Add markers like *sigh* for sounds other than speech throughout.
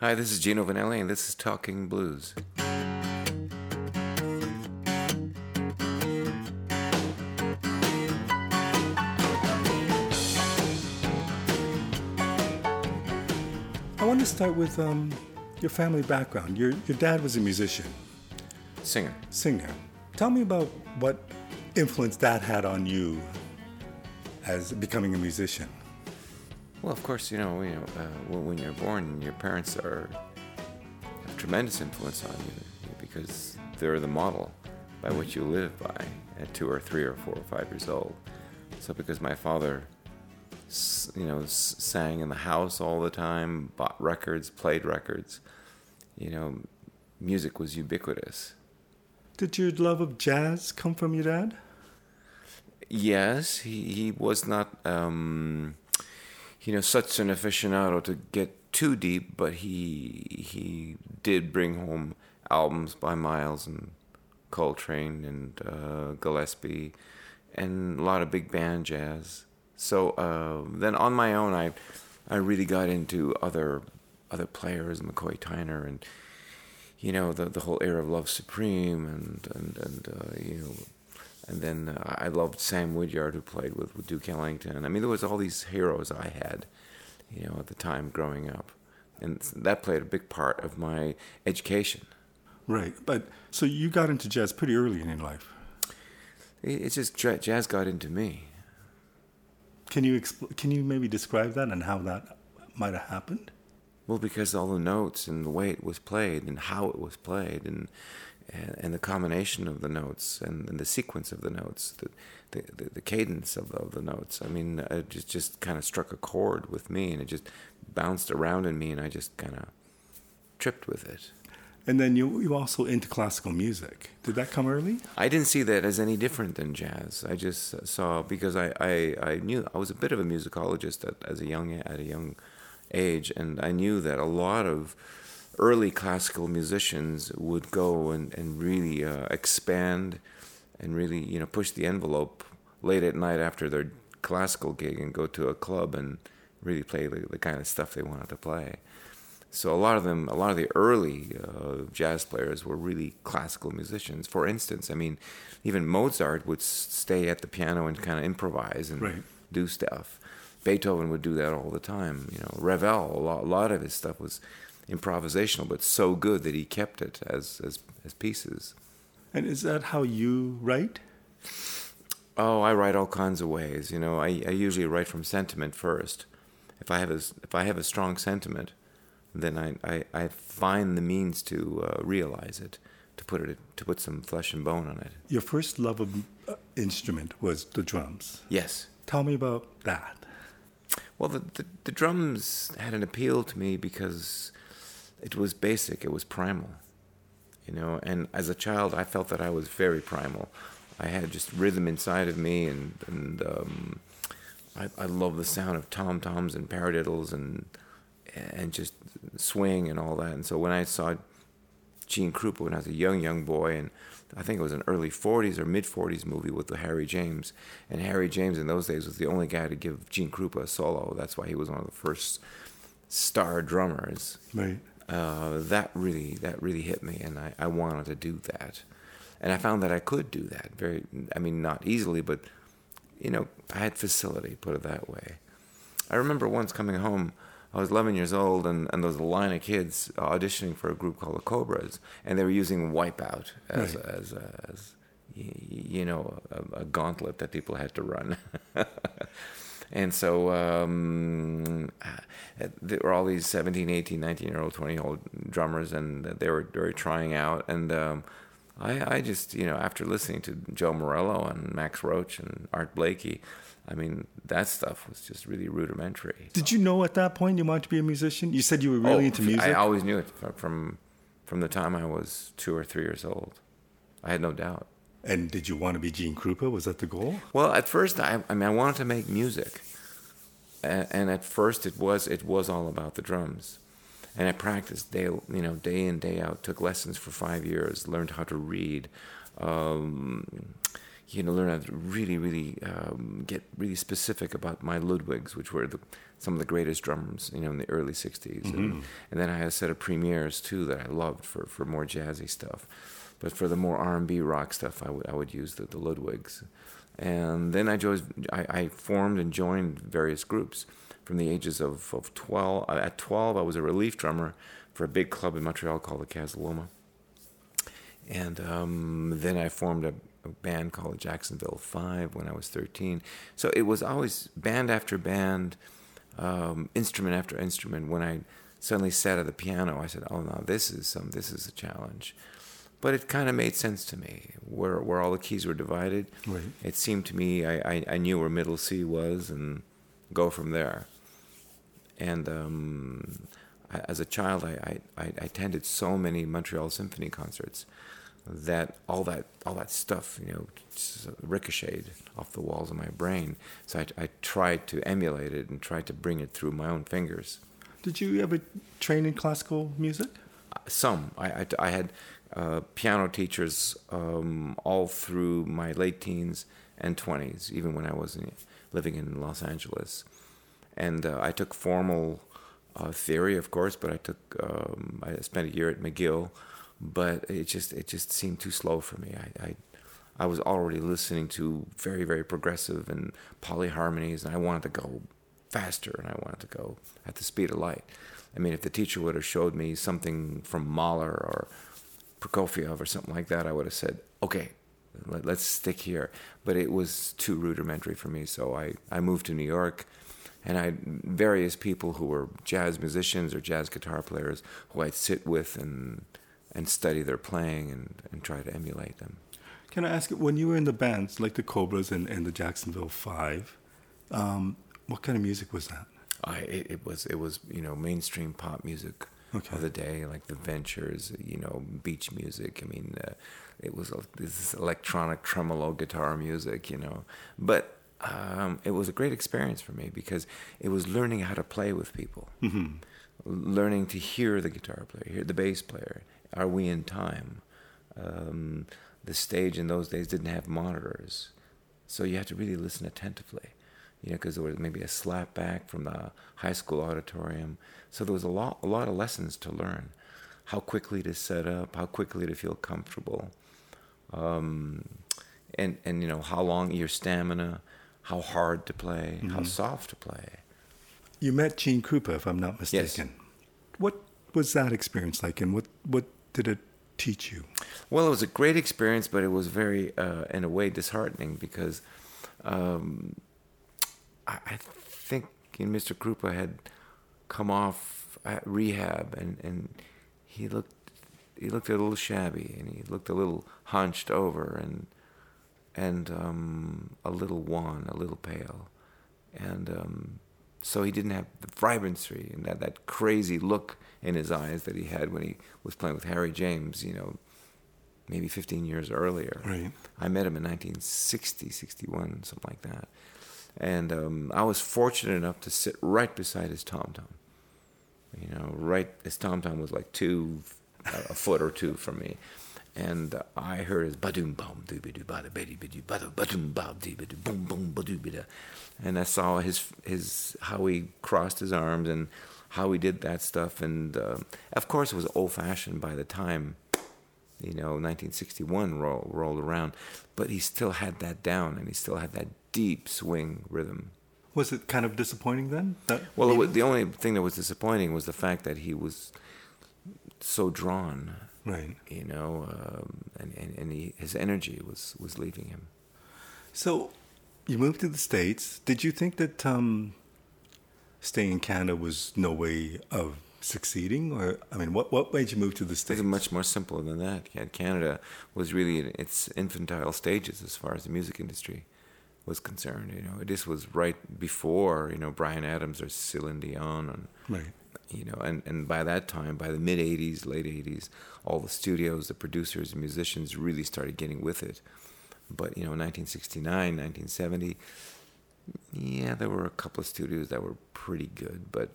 Hi, this is Gino Vannelli, and this is Talking Blues. I want to start with um, your family background. Your, your dad was a musician, Singer. singer. Tell me about what influence that had on you as becoming a musician. Well, of course, you know, you know, uh, when when you're born, your parents are have tremendous influence on you because they're the model by which you live by at two or three or four or five years old. So, because my father, you know, sang in the house all the time, bought records, played records, you know, music was ubiquitous. Did your love of jazz come from your dad? Yes, he, he was not, um, you know, such an aficionado to get too deep, but he he did bring home albums by Miles and Coltrane and uh, Gillespie and a lot of big band jazz. So uh, then on my own, I I really got into other other players, McCoy Tyner and you know the the whole era of Love Supreme and and and uh, you know and then uh, I loved Sam Woodyard who played with, with Duke Ellington. I mean there was all these heroes I had, you know, at the time growing up, and that played a big part of my education. Right. But so you got into jazz pretty early in your life. It- It's just jazz got into me. Can you expl- can you maybe describe that and how that might have happened? Well, because all the notes and the way it was played and how it was played and and, and the combination of the notes and, and the sequence of the notes, the the, the, the cadence of the, of the notes. I mean, it just just kind of struck a chord with me, and it just bounced around in me, and I just kind of tripped with it. And then you you also into classical music. Did that come early? I didn't see that as any different than jazz. I just saw because I, I, I knew I was a bit of a musicologist at, as a young at a young age, and I knew that a lot of early classical musicians would go and, and really uh, expand and really you know push the envelope late at night after their classical gig and go to a club and really play the, the kind of stuff they wanted to play. So a lot of them, a lot of the early uh, jazz players were really classical musicians. For instance, I mean, even Mozart would stay at the piano and kind of improvise and Right. do stuff. Beethoven would do that all the time. You know, Ravel, a lot, a lot of his stuff was improvisational, but so good that he kept it as as, as pieces. And is that how you write? Oh, I write all kinds of ways. You know, I, I usually write from sentiment first. If I have a if I have a strong sentiment, then I, I, I find the means to uh, realize it, to put it to put some flesh and bone on it. Your first love of uh, instrument was the drums. Yes. Tell me about that. Well, the, the the drums had an appeal to me because it was basic, it was primal, you know. And as a child, I felt that I was very primal. I had just rhythm inside of me, and and um, I I love the sound of tom toms and paradiddles and and just swing and all that. And so when I saw Gene Krupa when I was a young, young boy, and I think it was an early 40s or mid 40s movie with the Harry James. And Harry James in those days was the only guy to give Gene Krupa a solo. That's why he was one of the first star drummers. Right. Uh, that really, that really hit me, and I, I wanted to do that. And I found that I could do that. Very, I mean, not easily, but you know, I had facility, put it that way. I remember once coming home. I was 11 years old, and, and there was a line of kids auditioning for a group called the Cobras, and they were using Wipeout as Right. as, as y- you know a, a gauntlet that people had to run. *laughs* and so um, there were all these 17, 18, 19 year old, 20 year old drummers, and they were they were trying out, and um, I, I just you know after listening to Joe Morello and Max Roach and Art Blakey. I mean, that stuff was just really rudimentary. Did you know at that point you wanted to be a musician? You said you were really Oh, into music. I always knew it from from the time I was two or three years old. I had no doubt. and did you want to be Gene Krupa? Was that the goal? Well, at first, I, I mean, I wanted to make music, and, and at first, it was it was all about the drums, and I practiced day you know day in day out. Took lessons for five years. Learned how to read. Um, you know, learn how to really, really um, get really specific about my Ludwigs, which were the, some of the greatest drummers, you know, in the early '60s. Mm-hmm. And, and, then I had a set of Premiers too that I loved for, for more jazzy stuff. But for the more R&B rock stuff, I would I would use the, the Ludwigs. And then I, chose, I, I formed and joined various groups from the ages of, of 12. Uh, at 12, I was a relief drummer for a big club in Montreal called the Casa Loma. And um, then I formed a, band called Jacksonville Five when I was 13. So it was always band after band, um, instrument after instrument. When I suddenly sat at the piano, I said, "Oh no, this is some, this is a challenge." But it kind of made sense to me where where all the keys were divided. Right. It seemed to me I, I, I knew where middle C was and go from there. And um, I, as a child, I, I, I attended so many Montreal Symphony concerts that all that all that stuff you know ricocheted off the walls of my brain. So I, I tried to emulate it and tried to bring it through my own fingers. Did you ever train in classical music? Uh, some. I, I, I had uh, piano teachers um, all through my late teens and 20s, even when I was in, living in Los Angeles. And uh, I took formal uh, theory, of course, but I took um, I spent a year at McGill but it just it just seemed too slow for me. I, I I was already listening to very very progressive and polyharmonies, and I wanted to go faster, and I wanted to go at the speed of light. I mean, if the teacher would have showed me something from Mahler or Prokofiev or something like that, I would have said, "Okay, let, us stick here." But it was too rudimentary for me, so I I moved to New York. And I had various people who were jazz musicians or jazz guitar players who I'd sit with and and study their playing and, and try to emulate them. Can I ask, when you were in the bands like the Cobras and, and the Jacksonville Five, um, what kind of music was that? I it, it, was it was you know mainstream pop music okay. of the day, like the Ventures, you know, beach music. I mean, uh, it was this electronic tremolo guitar music, you know, but. Um, it was a great experience for me because it was learning how to play with people, mm-hmm. learning to hear the guitar player, hear the bass player, are we in time? Um, the stage in those days didn't have monitors, so you had to really listen attentively, you know, because there was maybe a slap back from the high school auditorium. So there was a lot, a lot of lessons to learn, how quickly to set up, how quickly to feel comfortable, um, and and you know how long your stamina, how hard to play, mm-hmm. how soft to play. You met Gene Krupa, if I'm not mistaken. Yes. What was that experience like, and what what did it teach you? Well, it was a great experience, but it was very, uh, in a way, disheartening because um, I, I, think know, Mr. Krupa had come off rehab, and, and he looked he looked a little shabby, and he looked a little hunched over, and and um, a little wan, a little pale, and um, so he didn't have the vibrancy and that, that crazy look in his eyes that he had when he was playing with Harry James, you know, maybe 15 years earlier. Right. I met him in 1960, 61, something like that. And um, I was fortunate enough to sit right beside his tom tom. You know, right, his tom tom was like two, a foot or two from me and I heard his badum bum doobidu bada bidi bidu bada badum bab doobidu boom boom badoobida, and I saw his his how he crossed his arms and how he did that stuff, and uh, of course it was old fashioned by the time, you know, 1961 roll, rolled around, but he still had that down and he still had that deep swing rhythm. Was it kind of disappointing then? well, was, the only thing that was disappointing was the fact that he was so drawn right? You know, um, and and, and he, his energy was was leaving him. So, you moved to the states. Did you think that um, staying in Canada was no way of succeeding, or I mean, what what made you move to the states? It's much more simple than that. Canada was really in its infantile stages as far as the music industry was concerned. You know, this was right before you know Bryan Adams or Celine Dion and right you know, and, and by that time, by the mid 80s, late 80s, all the studios, the producers, the musicians really started getting with it. But, you know, 1969, 1970, yeah, there were a couple of studios that were pretty good, but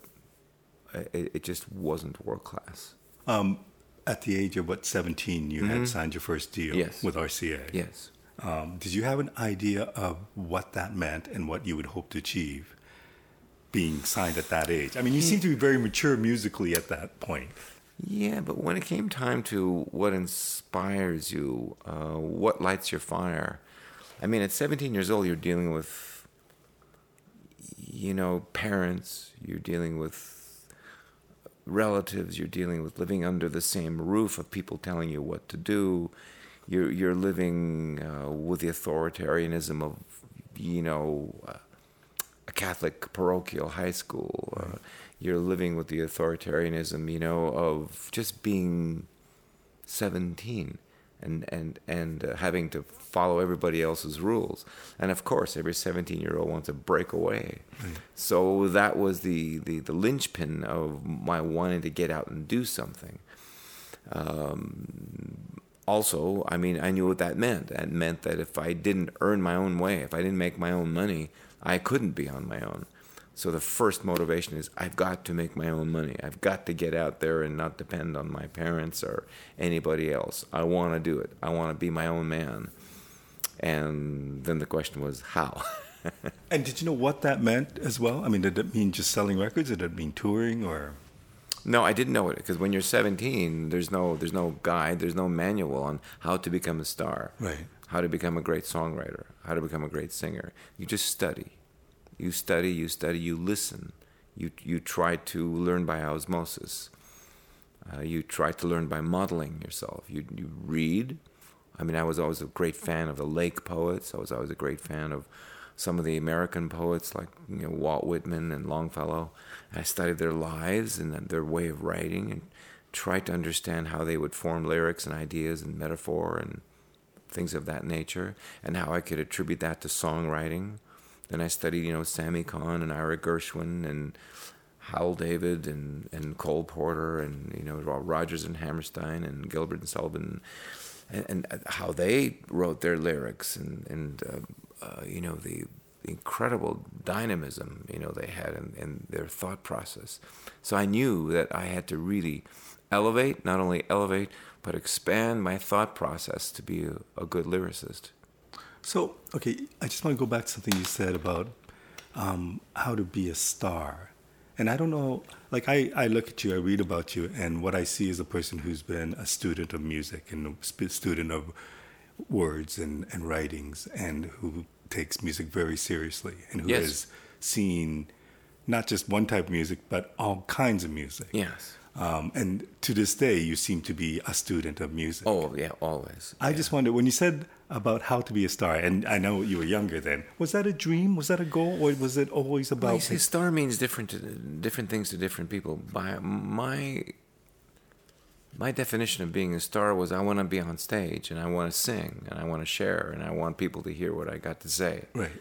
it, it just wasn't world class. Um, at the age of what, 17, you mm-hmm. had signed your first deal yes. with RCA. Yes. Um, did you have an idea of what that meant and what you would hope to achieve being signed at that age? I mean, you seem to be very mature musically at that point. Yeah, but when it came time to what inspires you, uh, what lights your fire, I mean, at 17 years old, you're dealing with, you know, parents, you're dealing with relatives, you're dealing with living under the same roof of people telling you what to do. You're, you're living uh, with the authoritarianism of, you know, uh, a Catholic parochial high school. Uh, you're living with the authoritarianism, you know, of just being 17 and and and uh, having to follow everybody else's rules. And of course, every 17 year old wants to break away. Mm. So that was the, the the linchpin of my wanting to get out and do something. Um, also, I mean, I knew what that meant. That meant that if I didn't earn my own way, if I didn't make my own money, I couldn't be on my own. So the first motivation is I've got to make my own money. I've got to get out there and not depend on my parents or anybody else. I want to do it. I want to be my own man. And then the question was how. *laughs* and did you know what that meant as well? I mean, did it mean just selling records? Did it mean touring or? No, I didn't know it because when you're 17, there's no there's no guide, there's no manual on how to become a star, right? How to become a great songwriter, how to become a great singer. You just study you study, you study, you listen. You, you try to learn by osmosis. Uh, you try to learn by modeling yourself. You, you read. I mean, I was always a great fan of the Lake poets. I was always a great fan of some of the American poets like you know, Walt Whitman and Longfellow. I studied their lives and their way of writing and tried to understand how they would form lyrics and ideas and metaphor and things of that nature and how I could attribute that to songwriting. Then I studied, you know, Sammy Cahn and Ira Gershwin and Hal David and, and Cole Porter and, you know, Rodgers and Hammerstein and Gilbert and Sullivan and, and how they wrote their lyrics and, and uh, uh, you know, the, the incredible dynamism, you know, they had in, in their thought process. So I knew that I had to really elevate, not only elevate, but expand my thought process to be a, a good lyricist. So, okay, I just want to go back to something you said about um, how to be a star. And I don't know, like I, I look at you, I read about you, and what I see is a person who's been a student of music and a student of words and, and writings and who takes music very seriously and who yes. has seen not just one type of music, but all kinds of music. Yes. Um, and to this day, you seem to be a student of music. Oh, yeah, always. I yeah. just wonder when you said about how to be a star, and I know you were younger then. Was that a dream? Was that a goal, or was it always about? Well, see, star means different to, different things to different people. By my my definition of being a star was I want to be on stage and I want to sing and I want to share and I want people to hear what I got to say. Right.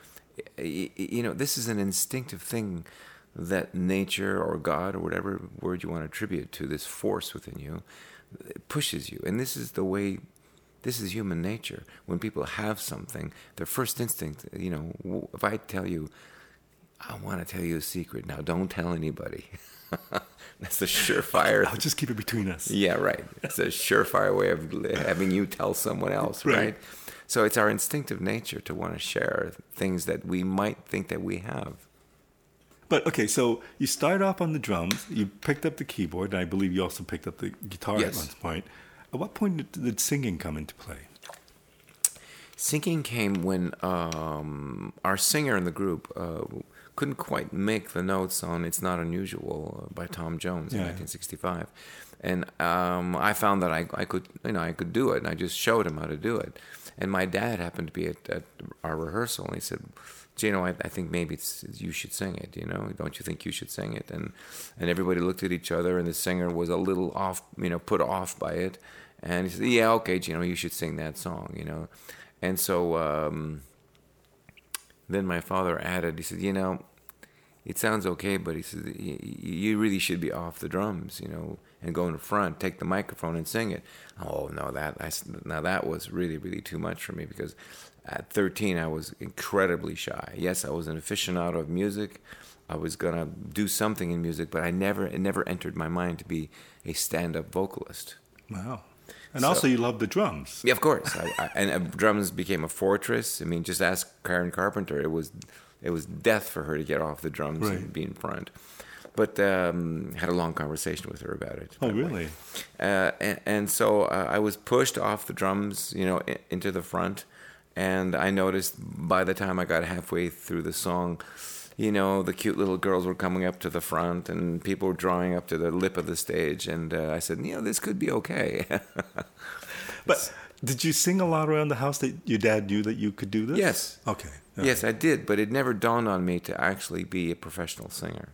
You know, this is an instinctive thing that nature or God or whatever word you want to attribute to this force within you pushes you. And this is the way, this is human nature. When people have something, their first instinct, you know, if I tell you, I want to tell you a secret, now don't tell anybody. *laughs* That's a surefire. I'll just keep it between us. Yeah, right. It's a surefire way of having you tell someone else, right? right? So it's our instinctive nature to want to share things that we might think that we have. But okay, so you started off on the drums, you picked up the keyboard, and I believe you also picked up the guitar yes. at one point. At what point did, did singing come into play? Singing came when um, our singer in the group uh, couldn't quite make the notes on "It's Not Unusual" by Tom Jones in yeah. 1965, and um, I found that I, I could, you know, I could do it, and I just showed him how to do it. And my dad happened to be at, at our rehearsal, and he said, Gino, I, I think maybe it's, you should sing it. You know, don't you think you should sing it? And and everybody looked at each other, and the singer was a little off, you know, put off by it. And he said, "Yeah, okay, Gino, you should sing that song." You know, and so um, then my father added, he said, "You know, it sounds okay, but he said you really should be off the drums, you know, and go in front, take the microphone and sing it." Oh no, that I, now that was really really too much for me because at 13, I was incredibly shy. Yes, I was an aficionado of music. I was gonna do something in music, but I never it never entered my mind to be a stand-up vocalist. Wow. And So- also, you love the drums. Yeah, of course. I, I, and uh, drums became a fortress. I mean, just ask Karen Carpenter. It was it was death for her to get off the drums Right. and be in front. But um, had a long conversation with her about it. Oh, by the way. really? Uh, and, and so uh, I was pushed off the drums, you know, i- into the front. And I noticed by the time I got halfway through the song, you know, the cute little girls were coming up to the front and people were drawing up to the lip of the stage. And uh, I said, you know, this could be okay. *laughs* But did you sing a lot around the house that your dad knew that you could do this? Yes. Okay. Yes, I did, but it never dawned on me to actually be a professional singer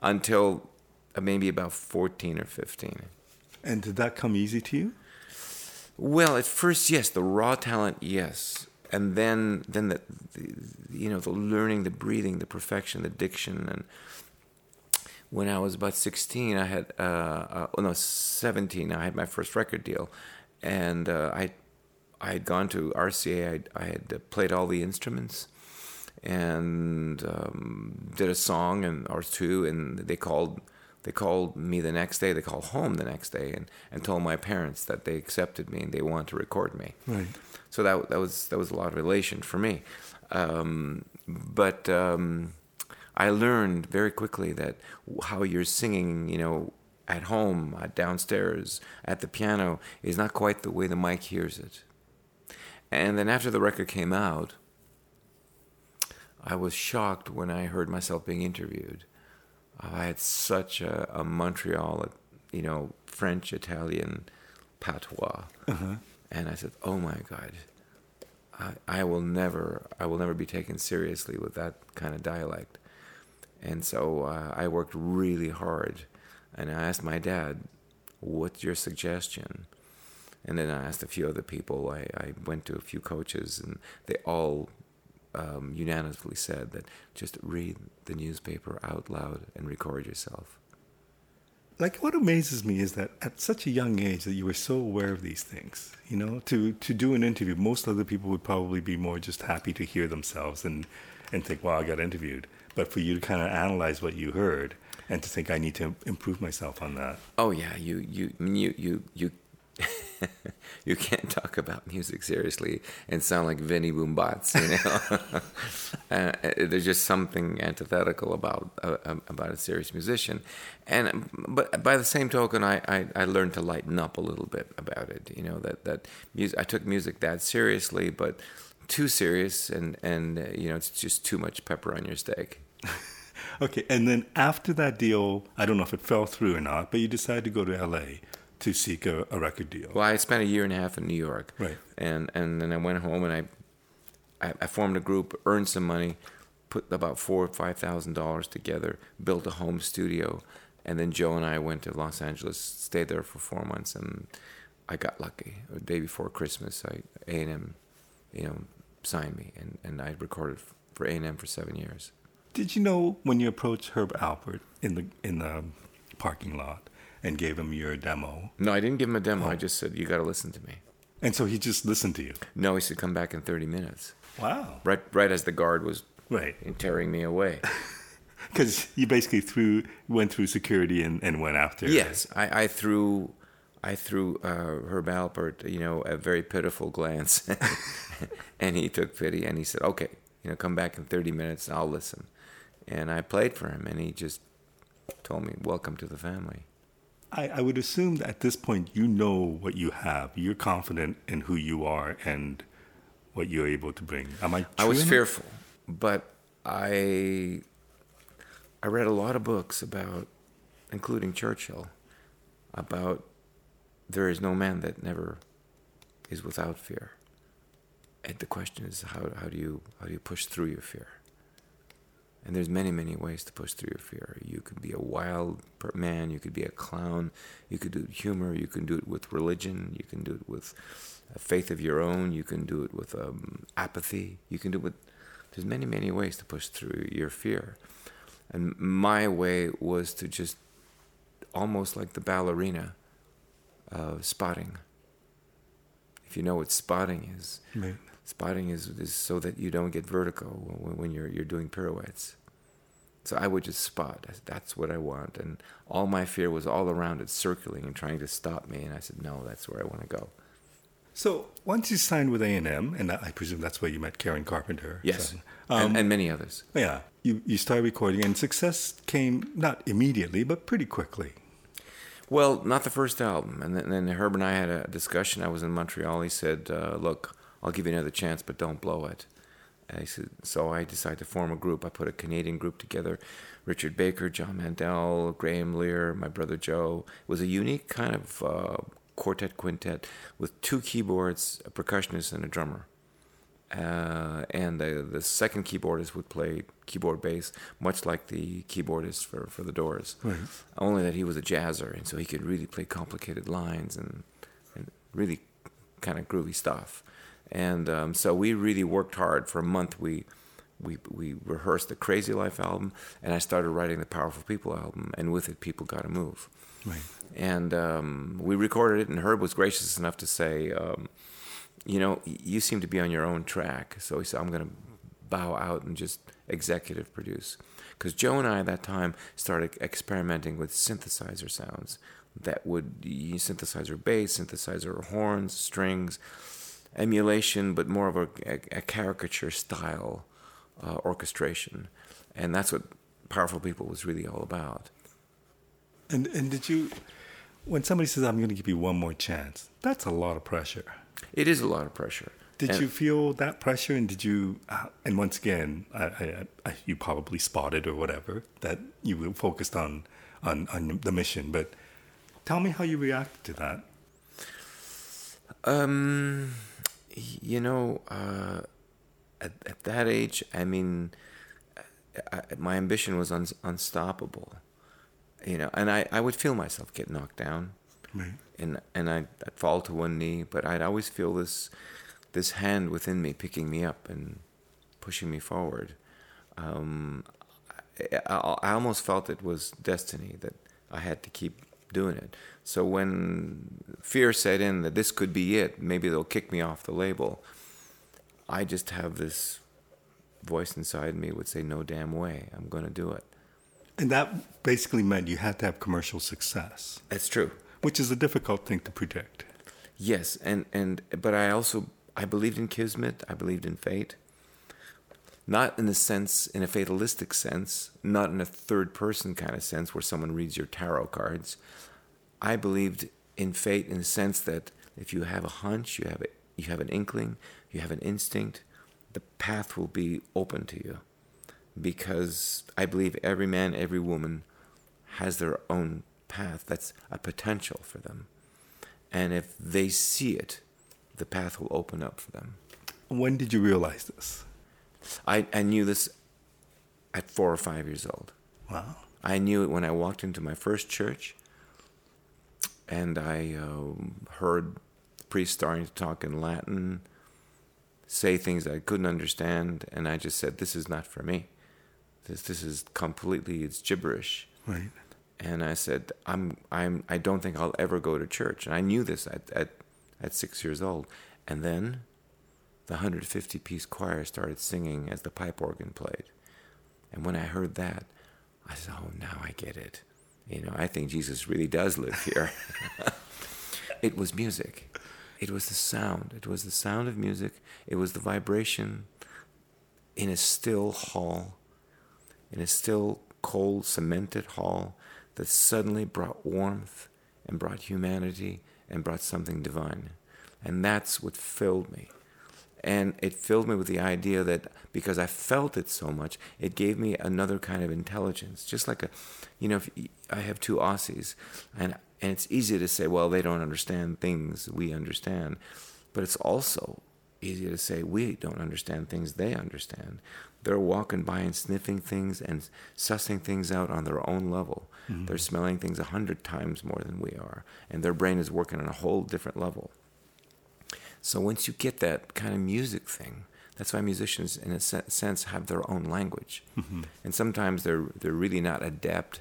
until uh, maybe about 14 or 15. And did that come easy to you? Well, at first, yes, the raw talent, yes, and then then the, the you know the learning, the breathing, the perfection, the diction, and when I was about sixteen, I had uh, uh oh no seventeen, I had my first record deal, and uh, I I had gone to RCA, I I had played all the instruments, and um, did a song and or two, and they called they called me the next day. They called home the next day and, and told my parents that they accepted me and they wanted to record me. Right. So that that was that was a lot of elation for me. Um, but um, I learned very quickly that how you're singing, you know, at home, uh, downstairs, at the piano, is not quite the way the mic hears it. And then after the record came out, I was shocked when I heard myself being interviewed. I had such a, a Montreal, you know, French, Italian patois, and I said, "Oh my God, I, I will never, I will never be taken seriously with that kind of dialect." And so uh, I worked really hard, and I asked my dad, "What's your suggestion?" And then I asked a few other people. I, I went to a few coaches, and they all um, unanimously said that just read the newspaper out loud and record yourself. Like what amazes me is that at such a young age that you were so aware of these things. You know, to to do an interview, most other people would probably be more just happy to hear themselves and and think, "Wow, I got interviewed." But for you to kind of analyze what you heard and to think, "I need to improve myself on that." Oh yeah, you you you you you *laughs* *laughs* you can't talk about music seriously and sound like Vinny Boombots, you know. *laughs* uh, there's just something antithetical about uh, um, about a serious musician, and but by the same token, I, I, I learned to lighten up a little bit about it. You know that that music, I took music that seriously, but too serious, and and uh, you know it's just too much pepper on your steak. *laughs* Okay, and then after that deal, I don't know if it fell through or not, but you decided to go to LA to seek a, a record deal. Well, I spent a year and a half in New York, Right. And and then I went home and I, I, I formed a group, earned some money, put about four or five thousand dollars together, built a home studio, and then Joe and I went to Los Angeles, stayed there for four months, and I got lucky. The day before Christmas, I A and M, you know, signed me, and, and I recorded for A and M for seven years. Did you know when you approached Herb Alpert in the in the parking lot and gave him your demo, No, I didn't give him a demo. I just said you got to listen to me. and so he just listened to you? No, he said come back in thirty minutes. Wow. Right, right as the guard was Right. tearing me away. *laughs* Because you basically threw went through security and, and went after. Yes, I, I threw, I threw uh, Herb Alpert, you know, a very pitiful glance, *laughs* and he took pity and he said, "Okay, you know, come back in thirty minutes and I'll listen." And I played for him, and he just told me, "Welcome to the family." I, I would assume that at this point you know what you have. You're confident in who you are and what you're able to bring. Am I? I was fearful, but I, I read a lot of books about, including Churchill, about there is no man that never is without fear. And the question is how, how do you how do you push through your fear? And there's many many ways to push through your fear. You could be a wild man. You could be a clown. You could do it humor. You can do it with religion. You can do it with a faith of your own. You can do it with um, apathy. You can do it with. There's many many ways to push through your fear. And my way was to just almost like the ballerina uh, spotting. If you know what spotting is, Right. spotting is, is so that you don't get vertigo when, when you're you're doing pirouettes. So I would just spot. I said, that's what I want. And all my fear was all around it, circling and trying to stop me. And I said, no, that's where I want to go. So once you signed with A&M, and I presume that's where you met Karen Carpenter. Yes. so- and, um, and many others. yeah, you, you started recording, and success came not immediately, but pretty quickly. Well, not the first album. And then, then Herb and I had a discussion. I was in Montreal. He said, uh, look, I'll give you another chance, but don't blow it. I said, so I decided to form a group. I put a Canadian group together. Richard Baker, John Mandel, Graham Lear, my brother Joe. It was a unique kind of uh, quartet quintet with two keyboards, a percussionist, and a drummer. Uh, and the, the second keyboardist would play keyboard bass, much like the keyboardist for, for the Doors. Right. Only that he was a jazzer, and so he could really play complicated lines and, and really kind of groovy stuff. And um, so we really worked hard for a month. We we we rehearsed the Crazy Life album, and I started writing the Powerful People album, and with it, people got to move. Right. And um, we recorded it, and Herb was gracious enough to say, um, you know, you seem to be on your own track. So he said, I'm going to bow out and just executive produce. Because Joe and I at that time started experimenting with synthesizer sounds that would synthesizer bass, synthesizer horns, strings, emulation, but more of a, a, a caricature style uh, orchestration. And that's what Powerful People was really all about. And and did you, when somebody says, "I'm going to give you one more chance," that's a lot of pressure. It is a lot of pressure. Did And- you feel that pressure? And did you? Uh, and once again, I, I, I, you probably spotted or whatever that you were focused on, on on the mission. But tell me how you reacted to that. Um, you know, uh, at, at that age, I mean, I, my ambition was un, unstoppable. You know, and I, I would feel myself get knocked down, Right. and and I'd, I'd fall to one knee, but I'd always feel this this hand within me picking me up and pushing me forward. Um, I, I, I almost felt it was destiny that I had to keep doing it. So when fear set in that this could be it, maybe they'll kick me off the label. I just have this voice inside me would say, "No damn way, I'm going to do it." And that basically meant you had to have commercial success, That's true. which is a difficult thing to predict. Yes, and and but I also I believed in kismet. I believed in fate. Not in the sense, in a fatalistic sense, not in a third person kind of sense where someone reads your tarot cards. I believed in fate in the sense that if you have a hunch, you have a, you have an inkling, you have an instinct, the path will be open to you. Because I believe every man, every woman has their own path. That's a potential for them. And if they see it, the path will open up for them. When did you realize this? I, I knew this at four or five years old. Wow. I knew it when I walked into my first church and I um heard the priest starting to talk in Latin, say things I couldn't understand, and I just said, This is not for me. This, this is completely, it's gibberish. Right. and I said, "I'm, I'm, I don't think I'll ever go to church." And I knew this at at, at six years old. And then, the 150 piece choir started singing as the pipe organ played. And when I heard that, I said, "Oh, now I get it. You know, I think Jesus really does live here." *laughs* it was music. It was the sound. It was the sound of music. It was the vibration in a still hall in a still, cold, cemented hall that suddenly brought warmth and brought humanity and brought something divine. And that's what filled me. And it filled me with the idea that because I felt it so much, it gave me another kind of intelligence. Just like a, you know, if I have two Aussies, and and it's easy to say, well, they don't understand things we understand, but it's also easy to say we don't understand things they understand. They're walking by and sniffing things and sussing things out on their own level. Mm-hmm. They're smelling things a hundred times more than we are, and their brain is working on a whole different level. So once you get that kind of music thing, that's why musicians, in a sense, have their own language, and sometimes they're they're really not adept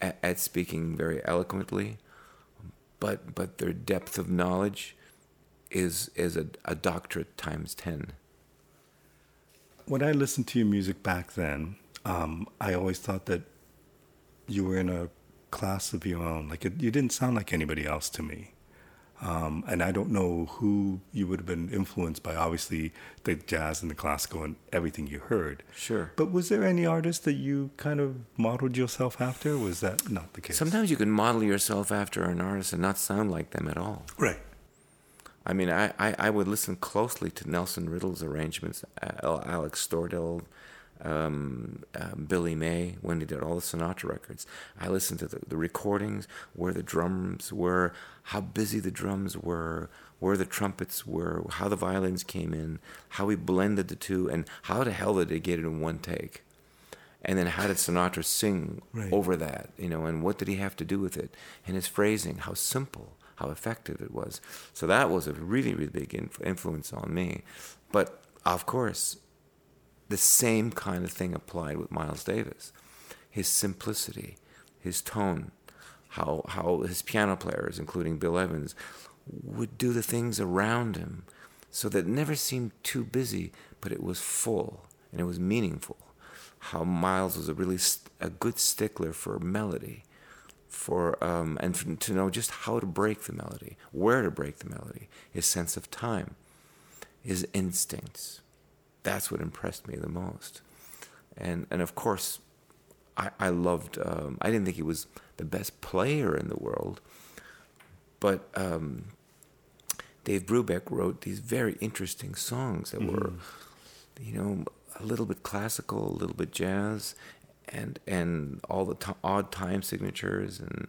at, at speaking very eloquently, but but their depth of knowledge is is a, a doctorate times ten. When I listened to your music back then, um, I always thought that you were in a class of your own. Like it, you didn't sound like anybody else to me. Um, and I don't know who you would have been influenced by. Obviously, the jazz and the classical and everything you heard. Sure. But was there any artist that you kind of modeled yourself after? Was that not the case? Sometimes you can model yourself after an artist and not sound like them at all. Right. I mean, I, I, I would listen closely to Nelson Riddle's arrangements, uh, Alex Stordahl, um, um, Billy May when he did all the Sinatra records. I listened to the, the recordings, where the drums were, how busy the drums were, where the trumpets were, how the violins came in, how he blended the two, and how the hell did they get it in one take? And then how did Sinatra sing Right. over that, you know, and what did he have to do with it? And his phrasing, how simple, how effective it was. So that was a really, really big inf- influence on me. But of course, the same kind of thing applied with Miles Davis. His simplicity, his tone, how how his piano players, including Bill Evans, would do the things around him so that it never seemed too busy, but it was full and it was meaningful. How Miles was a really st- a good stickler for melody, for um, and for, to know just how to break the melody, where to break the melody, his sense of time, his instincts that's what impressed me the most. And and of course, I I loved. Um, I didn't think he was the best player in the world, but um, Dave Brubeck wrote these very interesting songs that were, you know, a little bit classical, a little bit jazz, and and all the t- odd time signatures and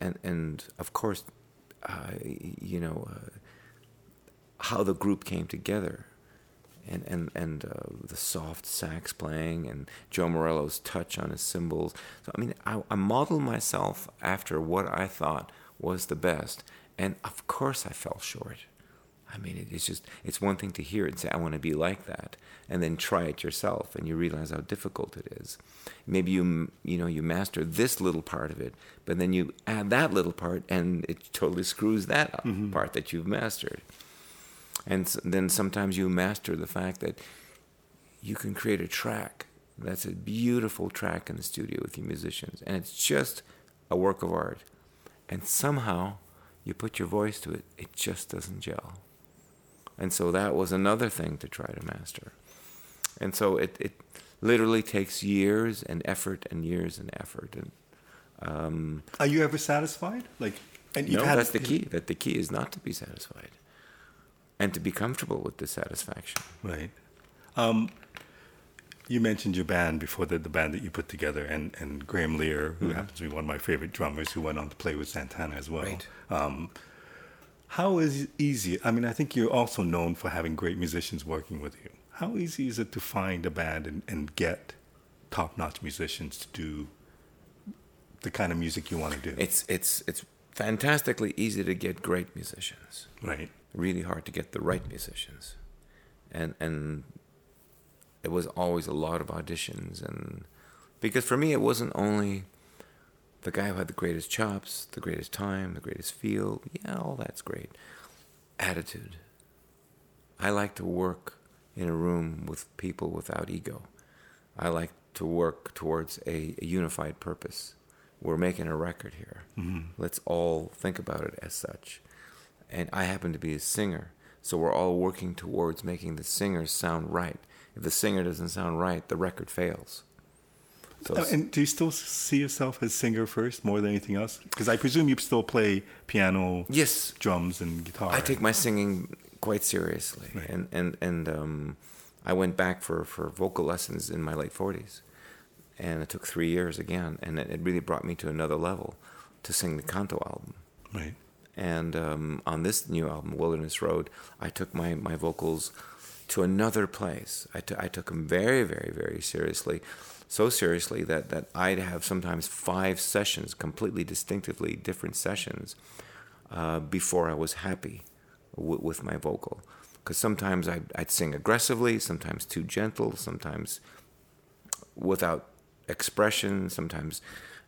and and of course, uh, you know, uh, how the group came together and and and uh, the soft sax playing and Joe Morello's touch on his cymbals. So I mean, I, I modeled myself after what I thought was the best, and of course I fell short. I mean, it, it's just it's one thing to hear it and say I want to be like that, and then try it yourself, and you realize how difficult it is. Maybe you you know you master this little part of it, but then you add that little part, and it totally screws that up part that you've mastered. And then sometimes you master the fact that you can create a track that's a beautiful track in the studio with your musicians, and it's just a work of art. And somehow you put your voice to it, it just doesn't gel. And so that was another thing to try to master. And so it, it literally takes years and effort and years and effort. And um, Are you ever satisfied? Like, and no, that's the key. That the key is not to be satisfied, and to be comfortable with dissatisfaction. Right. Um, you mentioned your band before the, the band that you put together, and, and Graham Lear, who happens to be one of my favorite drummers, who went on to play with Santana as well. Right. Um, how is easy? I mean, I think you're also known for having great musicians working with you. How easy is it to find a band and, and get top-notch musicians to do the kind of music you want to do? It's it's it's fantastically easy to get great musicians. right. Really hard to get the right musicians, and and it was always a lot of auditions and because for me it wasn't only the guy who had the greatest chops, the greatest time, the greatest feel. Yeah, all that's great. Attitude. I like to work in a room with people without ego. I like to work towards a, a unified purpose. We're making a record here. Mm-hmm. Let's all think about it as such. And I happen to be a singer, so we're all working towards making the singer sound right. If the singer doesn't sound right, the record fails. So Uh, and do you still see yourself as singer first more than anything else? Because I presume you still play piano, yes, drums, and guitar. I take my singing quite seriously, Right. and and and um, I went back for for vocal lessons in my late forties, and it took three years again, and it, it really brought me to another level to sing the canto album. right. And um, on this new album, Wilderness Road, I took my, my vocals to another place. I, t- I took them very, very, very seriously. So seriously that, that I'd have sometimes five sessions, completely distinctively different sessions, uh, before I was happy w- with my vocal. Because sometimes I'd, I'd sing aggressively, sometimes too gentle, sometimes without expression, sometimes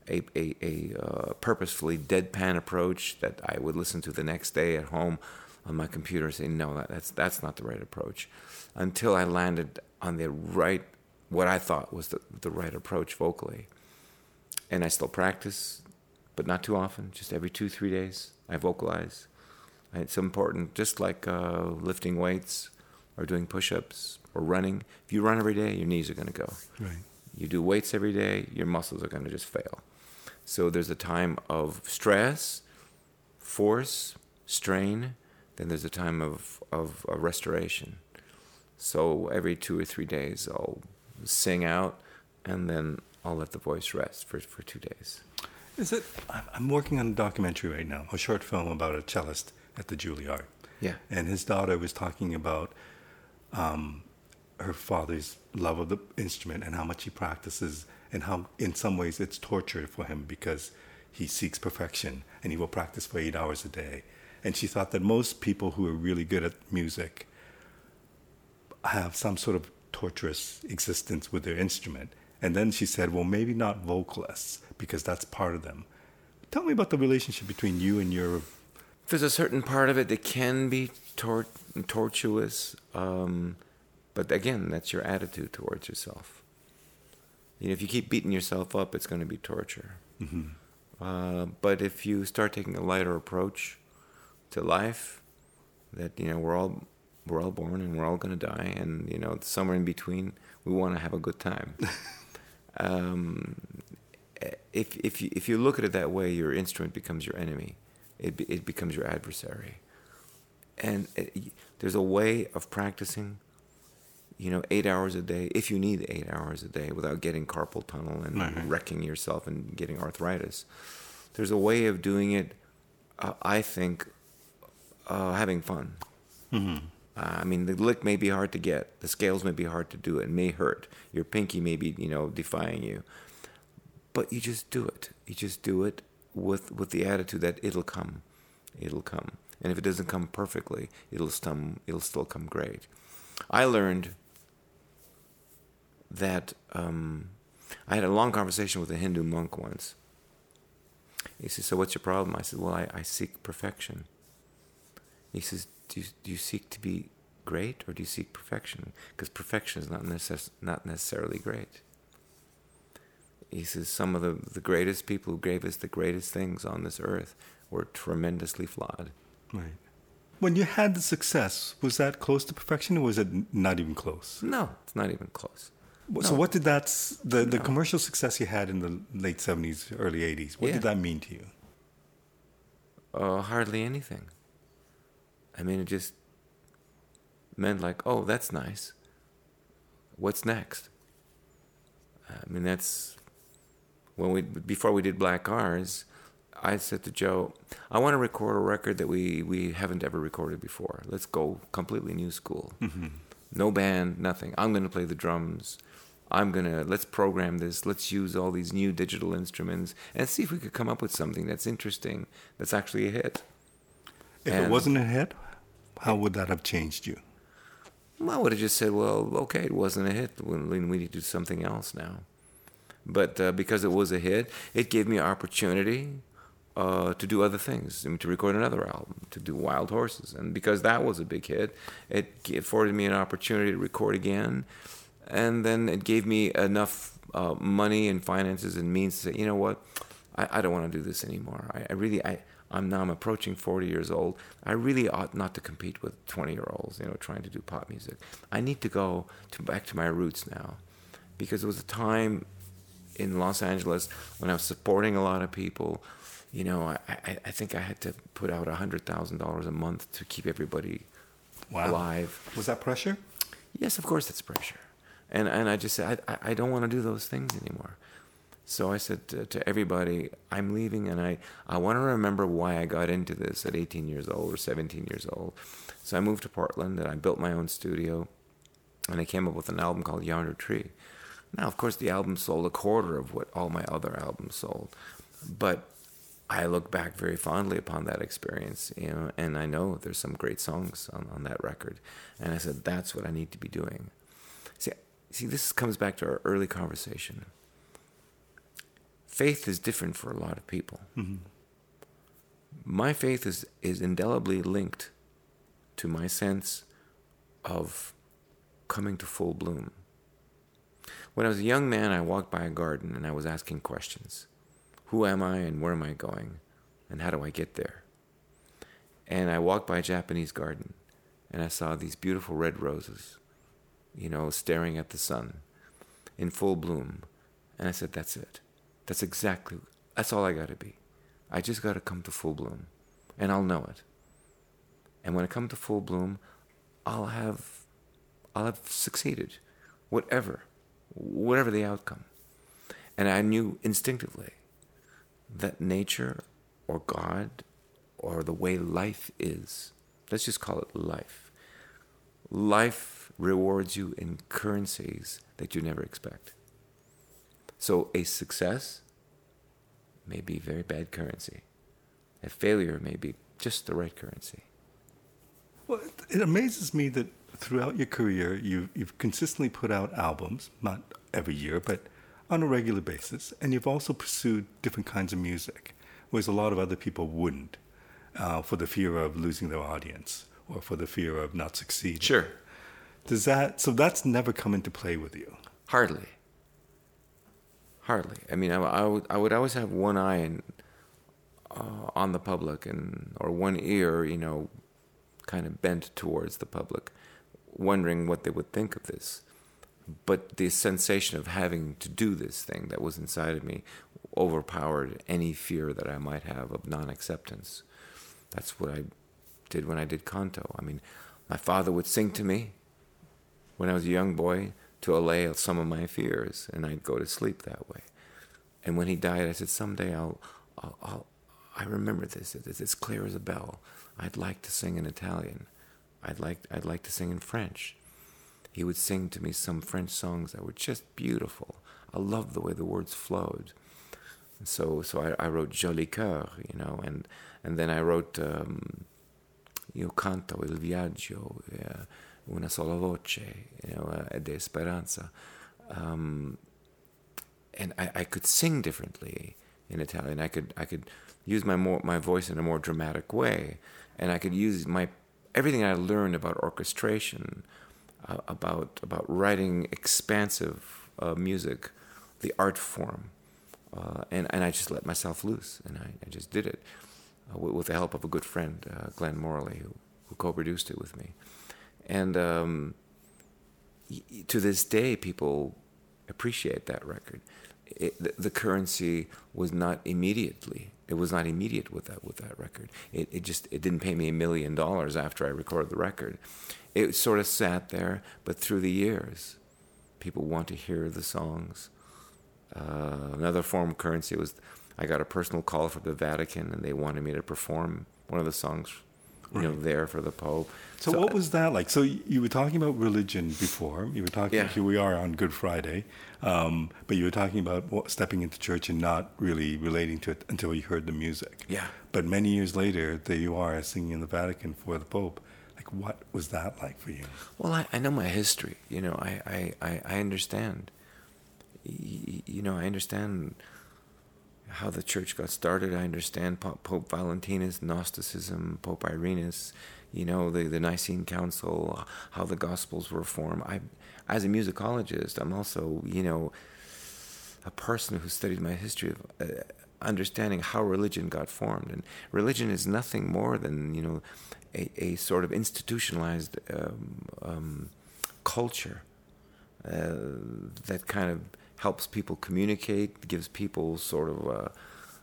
a, a, a uh, purposefully deadpan approach that I would listen to the next day at home on my computer and say, no, that, that's, that's not the right approach. Until I landed on the right what I thought was the, the right approach vocally. And I still practice, but not too often, just every two, three days, I vocalize. It's important, just like uh, lifting weights or doing push ups or running. If you run every day, your knees are going to go. Right. You do weights every day, your muscles are going to just fail. So there's a time of stress, force, strain, then there's a time of, of, of restoration. So every two or three days, I'll sing out and then I'll let the voice rest for, for two days. Is it? I'm working on a documentary right now, a short film about a cellist at the Juilliard. Yeah. And his daughter was talking about um, her father's love of the instrument and how much he practices, and how, in some ways, it's torture for him because he seeks perfection and he will practice for eight hours a day. And she thought that most people who are really good at music have some sort of torturous existence with their instrument. And then she said, well, maybe not vocalists because that's part of them. Tell me about the relationship between you and your. There's a certain part of it that can be tor- tortuous, um, but again, that's your attitude towards yourself. You know, if you keep beating yourself up, it's going to be torture. Mm-hmm. Uh, but if you start taking a lighter approach to life, that you know we're all we're all born and we're all going to die, and you know somewhere in between, we want to have a good time. *laughs* um, if if you if you look at it that way, your instrument becomes your enemy. It be, it becomes your adversary, and it, there's a way of practicing. You know, eight hours a day, if you need eight hours a day without getting carpal tunnel and right. wrecking yourself and getting arthritis. There's a way of doing it, uh, I think, uh, having fun. Mm-hmm. Uh, I mean, the lick may be hard to get. The scales may be hard to do. It may hurt. Your pinky may be, you know, defying you. But you just do it. You just do it with with the attitude that it'll come, it'll come. And if it doesn't come perfectly, it'll stum, it'll still come great. I learned that um, I had a long conversation with a Hindu monk once. He says, "So what's your problem?" I said, "Well, I, I seek perfection." He says, do you, do you seek to be great or do you seek perfection? Because perfection is not, necess- not necessarily great. He says, some of the, the greatest people who gave us the greatest things on this earth were tremendously flawed. Right. When you had the success, was that close to perfection or was it not even close? No, it's not even close. So what did that the the commercial success you had in the late seventies, early eighties? What Yeah. did that mean to you? Uh, hardly anything. I mean, it just meant like, oh, that's nice. What's next? I mean, that's when we before we did Black Cars. I said to Joe, I want to record a record that we, we haven't ever recorded before. Let's go completely new school. No band, nothing. I'm going to play the drums. I'm to, let's program this. Let's use all these new digital instruments and see if we could come up with something that's interesting, that's actually a hit. If it wasn't a hit, how would that have changed you? I would have just said, well, okay, it wasn't a hit. We we need to do something else now. But uh, because it was a hit, it gave me opportunity uh, to do other things, I mean, to record another album, to do Wild Horses. And because that was a big hit, it afforded me an opportunity to record again. And then it gave me enough uh, money and finances and means to say, you know what, I, I don't want to do this anymore. I, I really, I, I'm now I'm approaching 40 years old. I really ought not to compete with 20 year olds, you know, trying to do pop music. I need to go to back to my roots now, because it was a time in Los Angeles when I was supporting a lot of people. You know, I, I, I think I had to put out hundred thousand dollars a month to keep everybody Wow. alive. Was that pressure? Yes, of course, that's pressure. And and I just said I I, don't want to do those things anymore. So I said to, to everybody, I'm leaving, and I I want to remember why I got into this at 18 years old or 17 years old. So I moved to Portland, and I built my own studio, and I came up with an album called Yonder Tree. Now, of course, the album sold a quarter of what all my other albums sold, but I look back very fondly upon that experience, you know, and I know there's some great songs on, on that record. And I said, that's what I need to be doing. See, see, this comes back to our early conversation. Faith is different for a lot of people. Mm-hmm. My faith is, is indelibly linked to my sense of coming to full bloom. When I was a young man, I walked by a garden and I was asking questions Who am I and where am I going? And how do I get there? And I walked by a Japanese garden and I saw these beautiful red roses, you know, staring at the sun in full bloom. And I said, That's it. That's exactly, that's all I got to be. I just got to come to full bloom and I'll know it. And when I come to full bloom, I'll have, I'll have succeeded, whatever, whatever the outcome. And I knew instinctively that nature or God or the way life is, let's just call it life. Life rewards you in currencies that you never expect. So a success may be very bad currency. A failure may be just the right currency. Well, it amazes me that throughout your career, you've, you've consistently put out albums, not every year, but on a regular basis, and you've also pursued different kinds of music, whereas a lot of other people wouldn't, uh, for the fear of losing their audience or for the fear of not succeeding. Sure. Does that so that's never come into play with you? Hardly. Hardly. I mean, I, I, would, I would always have one eye uh, on the public and or one ear, you know, kind of bent towards the public, wondering what they would think of this. But the sensation of having to do this thing that was inside of me overpowered any fear that I might have of non-acceptance. That's what I did when I did canto. I mean, my father would sing to me when I was a young boy to allay some of my fears, and I'd go to sleep that way. And when he died, I said, someday I'll, I'll, I'll I remember this. It's as clear as a bell. I'd like to sing in Italian. I'd like, I'd like to sing in French. He would sing to me some French songs that were just beautiful. I loved the way the words flowed. So, so I, I wrote Joli Coeur, you know, and, and then I wrote um, Io canto il viaggio, uh, una sola voce, you know, uh, de speranza. Um, and I, I could sing differently in Italian. I could I could use my more my voice in a more dramatic way, and I could use my everything I learned about orchestration, uh, about about writing expansive uh, music, the art form, uh, and and I just let myself loose, and I, I just did it uh, with, with, the help of a good friend, uh, Glenn Morley, who, who co-produced it with me, and um, to this day, people appreciate that record. It, the, the, currency was not immediately. It was not immediate with that with that record. It, it just it didn't pay me a million dollars after I recorded the record. It sort of sat there, but through the years, people want to hear the songs. Uh, another form of currency was I got a personal call from the Vatican, and they wanted me to perform one of the songs you know, there for the Pope. So, so, what was that like? So you were talking about religion before. You were talking. Yeah. Here we are on Good Friday, um, but you were talking about stepping into church and not really relating to it until you heard the music. Yeah. But many years later, there you are singing in the Vatican for the Pope. Like, what was that like for you? Well, I, I know my history. You know, I I, I understand. You know, I understand how the church got started. I understand Pope Valentinus, Gnosticism, Pope Irenaeus, you know, the, the Nicene Council, how the Gospels were formed. I, as a musicologist, I'm also, you know, a person who studied my history of uh, understanding how religion got formed. And religion is nothing more than, you know, a, a sort of institutionalized um, um, culture uh, that kind of helps people communicate, gives people sort of a,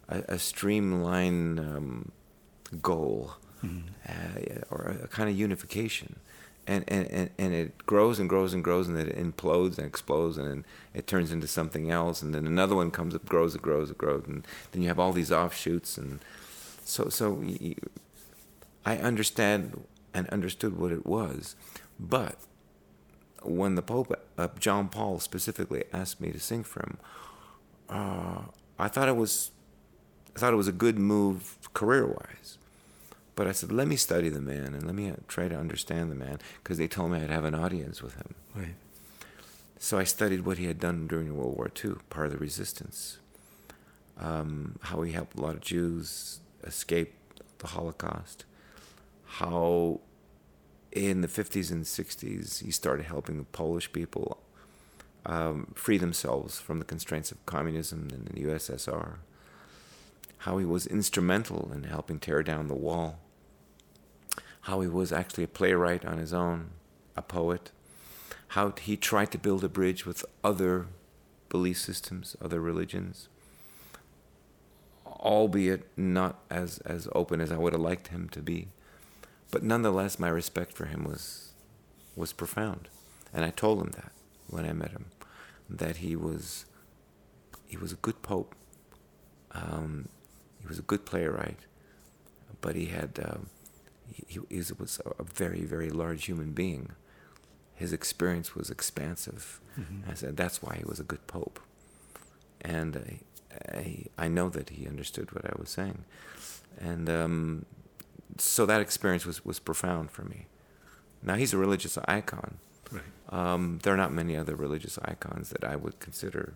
a, a streamlined um, goal mm-hmm. uh, or a, a, kind of unification. And, and, and and it grows and grows and grows and it implodes and explodes and it turns into something else and then another one comes up grows and grows and grows and then you have all these offshoots and so so I understand and understood what it was but when the Pope, uh, John Paul specifically asked me to sing for him, uh, I thought it was, I thought it was a good move career-wise. But I said, let me study the man and let me uh, try to understand the man because they told me I'd have an audience with him. Right. So I studied what he had done during World War II, part of the resistance, um, how he helped a lot of Jews escape the Holocaust, how in the 50s and 60s, he started helping the Polish people um, free themselves from the constraints of communism in the USSR. How he was instrumental in helping tear down the wall. How he was actually a playwright on his own, a poet. How he tried to build a bridge with other belief systems, other religions, albeit not as, as open as I would have liked him to be. But nonetheless, my respect for him was, was profound. And I told him that when I met him, that he was, he was a good pope. Um, he was a good playwright, but he had, um, he, he was a very, very large human being. His experience was expansive. Mm-hmm. I said that's why he was a good pope, and I, I, I know that he understood what I was saying, and um, so that experience was, was profound for me. Now he's a religious icon. Right. Um, there are not many other religious icons that I would consider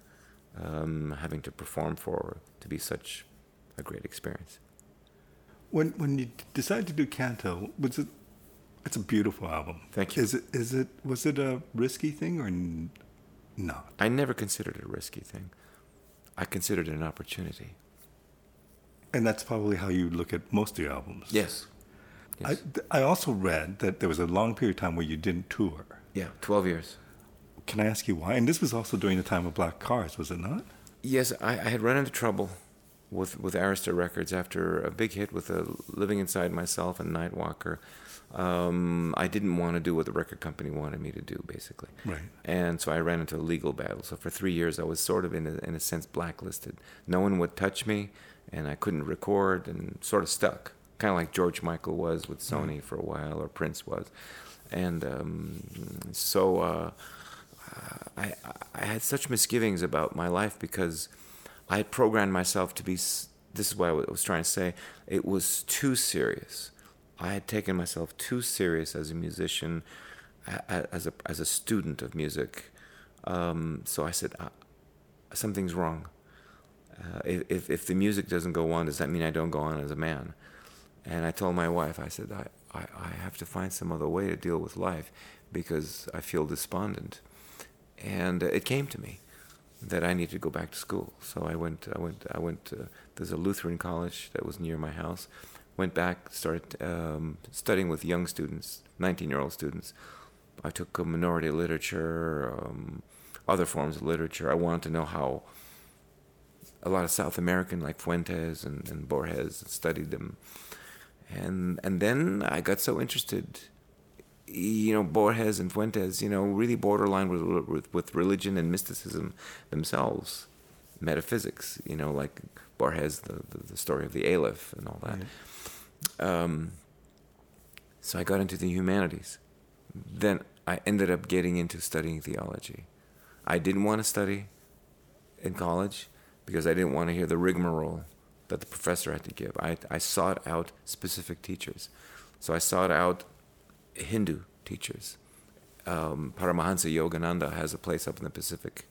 um, having to perform for to be such a great experience. When when you decided to do Canto, was it? It's a beautiful album. Thank you. Is it? Is it? Was it a risky thing or not? I never considered it a risky thing. I considered it an opportunity. And that's probably how you look at most of your albums. Yes. yes. I, I also read that there was a long period of time where you didn't tour. Yeah, 12 years. Can I ask you why? And this was also during the time of Black Cars, was it not? Yes, I, I had run into trouble with, with Arista Records after a big hit with a Living Inside Myself and Nightwalker. Um, I didn't want to do what the record company wanted me to do, basically. Right. And so I ran into a legal battle. So for three years, I was sort of, in a, in a sense, blacklisted. No one would touch me and I couldn't record and sort of stuck, kind of like George Michael was with Sony mm. for a while or Prince was, and um, so uh, I I had such misgivings about my life because I had programmed myself to be. This is what I was trying to say. It was too serious. I had taken myself too serious as a musician, as a as a student of music. Um, so I said, uh, something's wrong uh, if, if the music doesn't go on, does that mean I don't go on as a man? And I told my wife, I said, I, I, I have to find some other way to deal with life because I feel despondent. And uh, it came to me that I needed to go back to school. So I went, I went, I went, to, there's a Lutheran college that was near my house. Went back, started um, studying with young students, 19 year old students. I took a minority literature, um, other forms of literature. I wanted to know how a lot of South American like Fuentes and, and Borges studied them, and and then I got so interested. You know, Borges and Fuentes, you know, really borderline with with, with religion and mysticism themselves, metaphysics. You know, like Borges, the, the, the story of the Aleph and all that. Right. Um, so I got into the humanities. Then I ended up getting into studying theology. I didn't want to study in college because I didn't want to hear the rigmarole that the professor had to give. I, I sought out specific teachers. So I sought out Hindu teachers. Um, Paramahansa Yogananda has a place up in the Pacific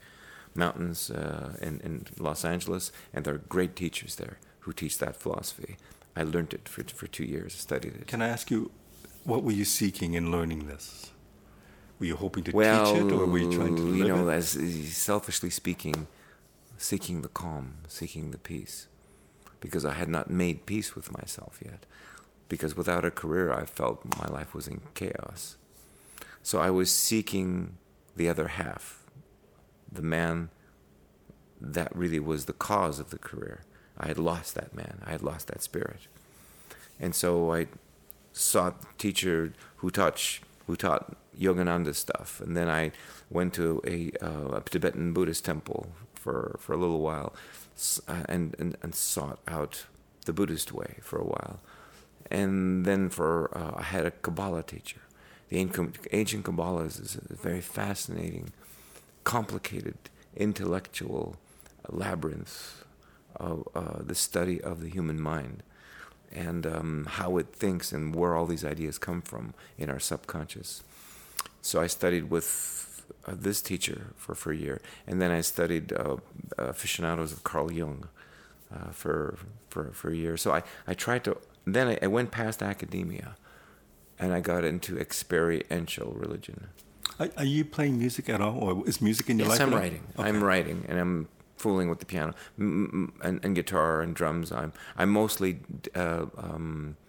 Mountains uh, in, in Los Angeles, and there are great teachers there who teach that philosophy. I learned it for, for two years, studied it. Can I ask you, what were you seeking in learning this? Were you hoping to well, teach it, or were you trying to you know, it? as selfishly speaking, seeking the calm, seeking the peace, because I had not made peace with myself yet. Because without a career, I felt my life was in chaos. So I was seeking the other half, the man that really was the cause of the career. I had lost that man, I had lost that spirit. And so I sought a teacher who taught, who taught Yogananda stuff. And then I went to a, uh, a Tibetan Buddhist temple for, for a little while uh, and, and, and sought out the Buddhist way for a while. And then for uh, I had a Kabbalah teacher. The ancient Kabbalah is a very fascinating, complicated, intellectual labyrinth of uh, the study of the human mind and um, how it thinks and where all these ideas come from in our subconscious. So I studied with this teacher for, for a year, and then I studied uh, aficionados of Carl Jung uh, for, for, for a year. So I, I tried to, then I, I, went past academia and I got into experiential religion. Are, are you playing music at all, or is music in your yes, life? I'm writing. Okay. I'm writing, and I'm fooling with the piano and, and guitar and drums. I'm I'm mostly uh, um, uh,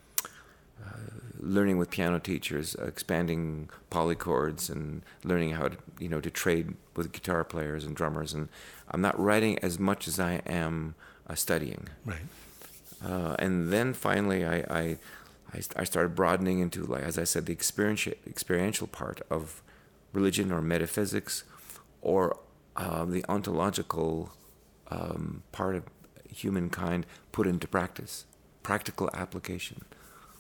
learning with piano teachers, uh, expanding polychords and learning how to you know to trade with guitar players and drummers. And I'm not writing as much as I am uh, studying. Right. Uh, and then finally, I, I, I, I started broadening into, like as I said, the experiential, experiential part of religion or metaphysics, or uh, the ontological um, part of humankind put into practice, practical application.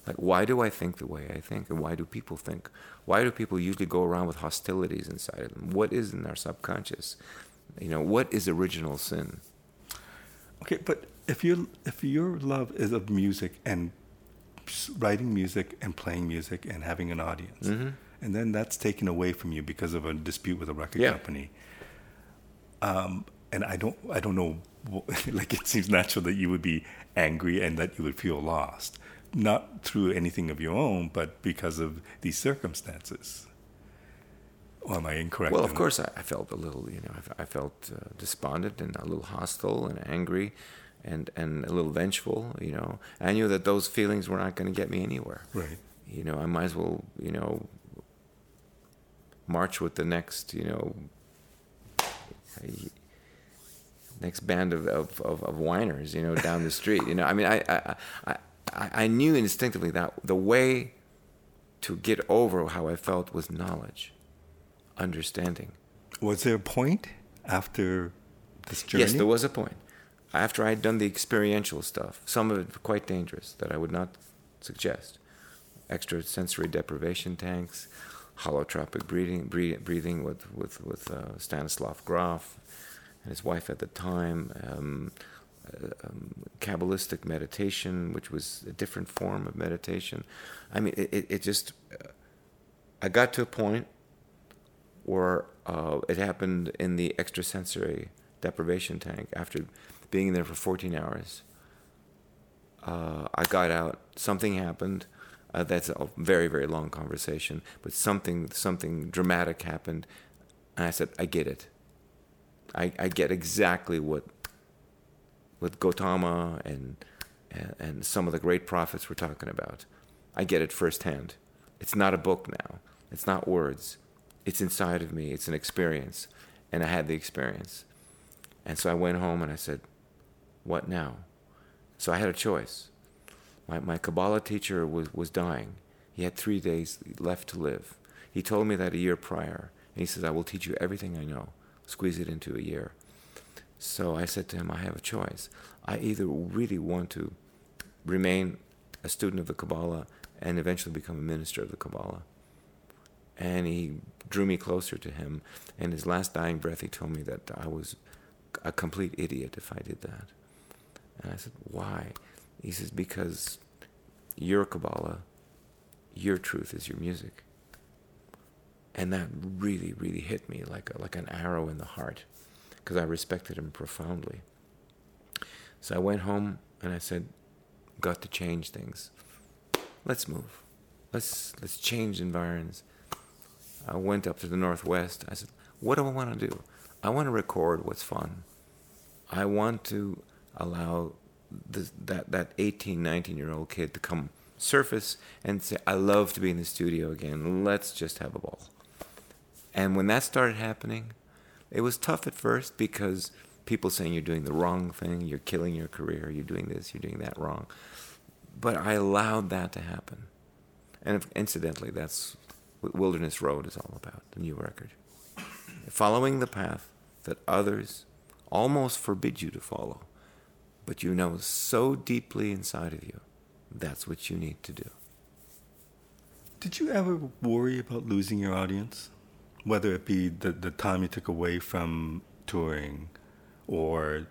Like, why do I think the way I think, and why do people think? Why do people usually go around with hostilities inside of them? What is in our subconscious? You know, what is original sin? Okay, but if your if your love is of music and writing music and playing music and having an audience, Mhm. and then that's taken away from you because of a dispute with a record Yeah. company. Um, and I don't I don't know *laughs* like it seems natural that you would be angry and that you would feel lost, not through anything of your own, but because of these circumstances. Or am I incorrect? Well, of course, I, I felt a little, you know, I felt uh, despondent and a little hostile and angry and, and a little vengeful, you know. I knew that those feelings were not going to get me anywhere. Right. You know, I might as well, you know, march with the next, you know, next band of, of, of, of whiners, you know, down the street. You know, I mean, I, I, I, I I knew instinctively that the way to get over how I felt was knowledge, understanding. Was there a point after this journey? Yes, there was a point. After I'd done the experiential stuff, some of it quite dangerous that I would not suggest. Extrasensory deprivation tanks, holotropic breathing, breathing, breathing with, with, with uh, Stanislav Grof and his wife at the time, um, um, Kabbalistic meditation, which was a different form of meditation. I mean, it, it, just, I got to a point where uh, it happened in the extrasensory deprivation tank after being in there for 14 hours. Uh, I got out. Something happened. Uh, that's a very very long conversation, but something something dramatic happened, and I said, I get it. I, I get exactly what what Gautama and, and and some of the great prophets we're talking about. I get it firsthand. It's not a book now. It's not words. It's inside of me. It's an experience, and I had the experience. And so I went home and I said, "What now?" So I had a choice. My my Kabbalah teacher was was dying. He had three days left to live. He told me that a year prior, and he says, "I will teach you everything I know. Squeeze it into a year." So I said to him, I have a choice. I either really want to remain a student of the Kabbalah and eventually become a minister of the Kabbalah. And he drew me closer to him. And his last dying breath, he told me that I was a complete idiot if I did that. And I said, Why? He says, Because your Kabbalah, your truth is your music. And that really, really hit me like, a, like an arrow in the heart because I respected him profoundly. So I went home and I said, "Got to change things. Let's move. Let's let's change environs." I went up to the northwest. I said, "What do I want to do? I want to record what's fun. I want to allow that that 18, 19 year old kid to come surface and say, "I love to be in the studio again. Let's just have a ball." And when that started happening, it was tough at first because people saying you're doing the wrong thing, you're killing your career, you're doing this, you're doing that wrong. But I allowed that to happen. And if, incidentally, that's what Wilderness Road is all about, the new record. Following the path that others almost forbid you to follow, but you know so deeply inside of you, that's what you need to do. Did you ever worry about losing your audience? Whether it be the, the time you took away from touring or.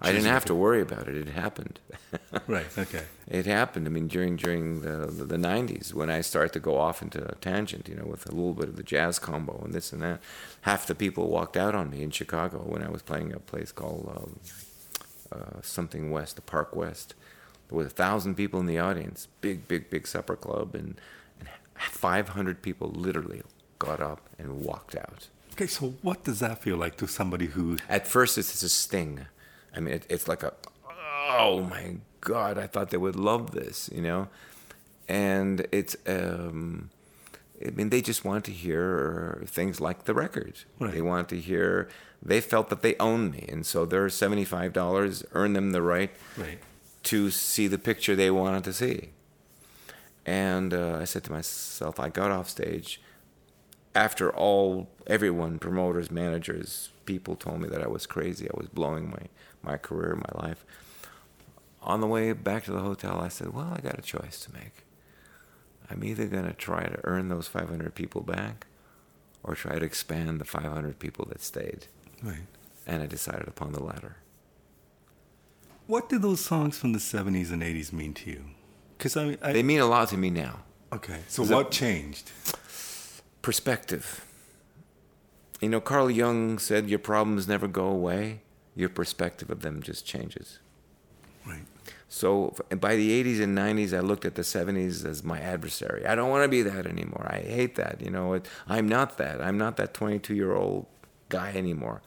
I didn't have to worry about it. It happened. *laughs* Right, okay. It happened. I mean, during during the, the the '90s when I started to go off into a tangent, you know, with a little bit of the jazz combo and this and that, half the people walked out on me in Chicago when I was playing a place called um, uh, something West, the Park West. Was a thousand people in the audience, big, big, big supper club, and, and 500 people literally got up and walked out. Okay, so what does that feel like to somebody who? At first, it's, it's a sting. I mean, it, it's like a, oh my God, I thought they would love this, you know? And it's, um, I mean, they just want to hear things like the record. Right. They want to hear, they felt that they owned me. And so their $75 earned them the right Right. to see the picture they wanted to see. And uh, I said to myself, I got off stage. After all, everyone, promoters, managers, people told me that I was crazy. I was blowing my, my career, my life. On the way back to the hotel, I said, Well, I got a choice to make. I'm either going to try to earn those 500 people back or try to expand the 500 people that stayed. Right. And I decided upon the latter. What do those songs from the '70s and '80s mean to you? Because I, I They mean a lot to me now. okay. So what changed? Perspective. You know, Carl Jung said, Your problems never go away, your perspective of them just changes. Right. So by the 80s and 90s, I looked at the 70s as my adversary. I don't want to be that anymore. I hate that. You know, it, I'm not that. I'm not that 22 year old guy anymore.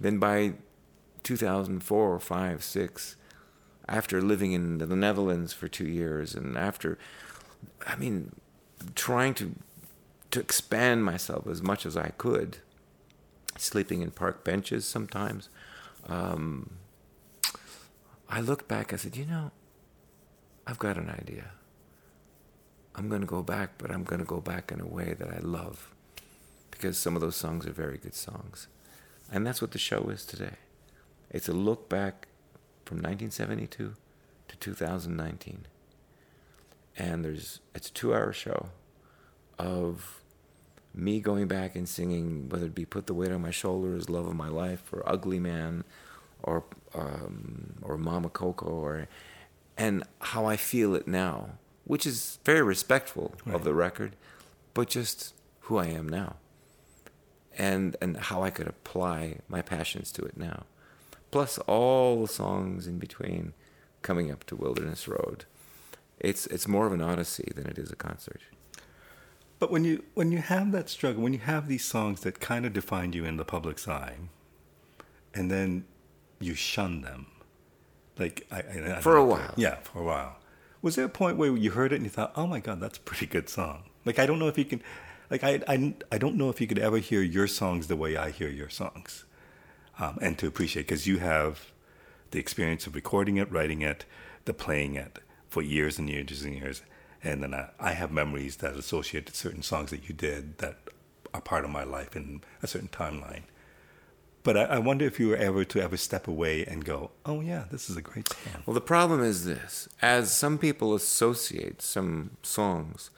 Then by 2004 5, 6, after living in the Netherlands for two years and after, I mean, trying to to expand myself as much as I could, sleeping in park benches sometimes. Um, I looked back, I said, you know, I've got an idea. I'm going to go back, but I'm going to go back in a way that I love because some of those songs are very good songs. And that's what the show is today. It's a look back from 1972 to 2019. And there's it's a 2-hour show of me going back and singing, whether it be "Put the Weight on My Shoulders," "Love of My Life," or "Ugly Man," or um, or "Mama Coco," or and how I feel it now, which is very respectful Right. of the record, but just who I am now, and and how I could apply my passions to it now, plus all the songs in between, coming up to Wilderness Road. It's it's more of an odyssey than it is a concert. But when you when you have that struggle, when you have these songs that kind of define you in the public's eye, and then you shun them, like I, I, I For a know, while. yeah, for a while. Was there a point where you heard it and you thought, "Oh my God, that's a pretty good song"? Like I don't know if you can, like I I, I don't know if you could ever hear your songs the way I hear your songs, um, and to appreciate because you have the experience of recording it, writing it, the playing it for years and years and years. And then I, I have memories that associate certain songs that you did that are part of my life in a certain timeline. But I, I wonder if you were ever to ever step away and go, oh yeah, this is a great song. Well, the problem is this: as some people associate some songs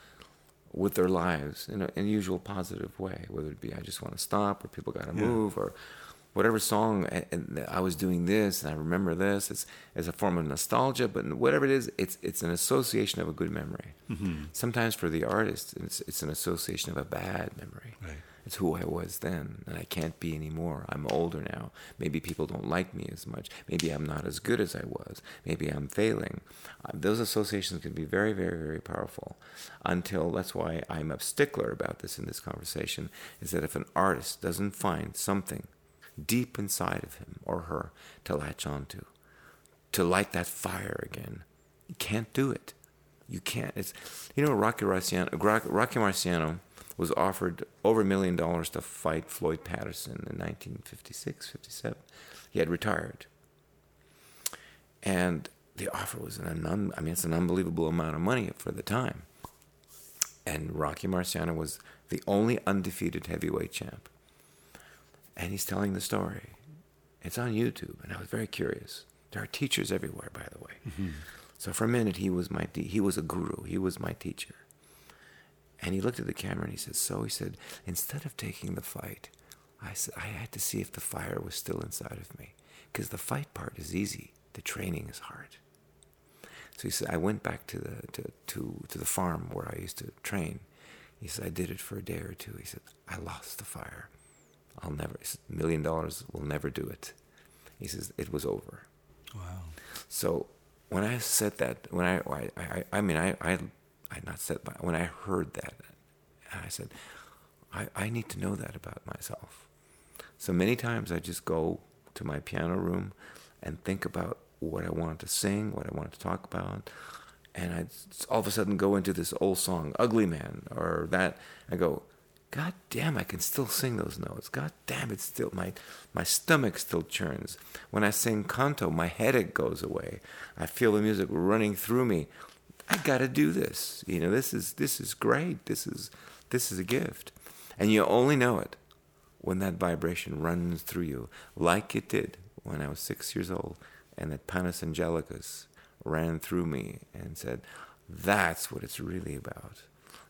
with their lives in an unusual positive way, whether it be "I Just Want to Stop" or "People Got to Yeah. Move" or whatever song, and, I was doing this and I remember this. It's as a form of nostalgia, but whatever it is, it's it's an association of a good memory. Sometimes for the artist, it's it's an association of a bad memory. Right. It's who I was then, and I can't be anymore. I'm older now. Maybe people don't like me as much. Maybe I'm not as good as I was. Maybe I'm failing. Uh, those associations can be very, very, very powerful. Until that's why I'm a stickler about this in this conversation. Is that if an artist doesn't find something deep inside of him or her to latch onto, to to light that fire again, you can't do it. You can't. It's you know Rocky Marciano. Rocky Marciano was offered over a million dollars to fight Floyd Patterson in 1956, 57. He had retired, and the offer was an un- I mean it's an unbelievable amount of money for the time. And Rocky Marciano was the only undefeated heavyweight champ. And he's telling the story. It's on YouTube, and I was very curious. There are teachers everywhere, by the way. Mm-hmm. So for a minute, he was my te- he was a guru. He was my teacher. And he looked at the camera and he said, "So he said, instead of taking the fight, I said I had to see if the fire was still inside of me, because the fight part is easy. The training is hard." So he said, I went back to the to, to, to the farm where I used to train. He said, I did it for a day or two. He said, I lost the fire. I'll never, he said, million dollars will never do it. He says, it was over. Wow. So when I said that, when I, I, I, I mean, I, I, I not said, but when I heard that, I said, I, I need to know that about myself. So many times I just go to my piano room and think about what I wanted to sing, what I wanted to talk about, and I all of a sudden go into this old song, Ugly Man, or that. I go, God damn, I can still sing those notes. God damn, it's still my my stomach still churns. When I sing canto, my headache goes away. I feel the music running through me. I got to do this. You know, this is this is great. This is this is a gift, and you only know it when that vibration runs through you, like it did when I was six years old, and that Panis Angelicus ran through me and said, "That's what it's really about."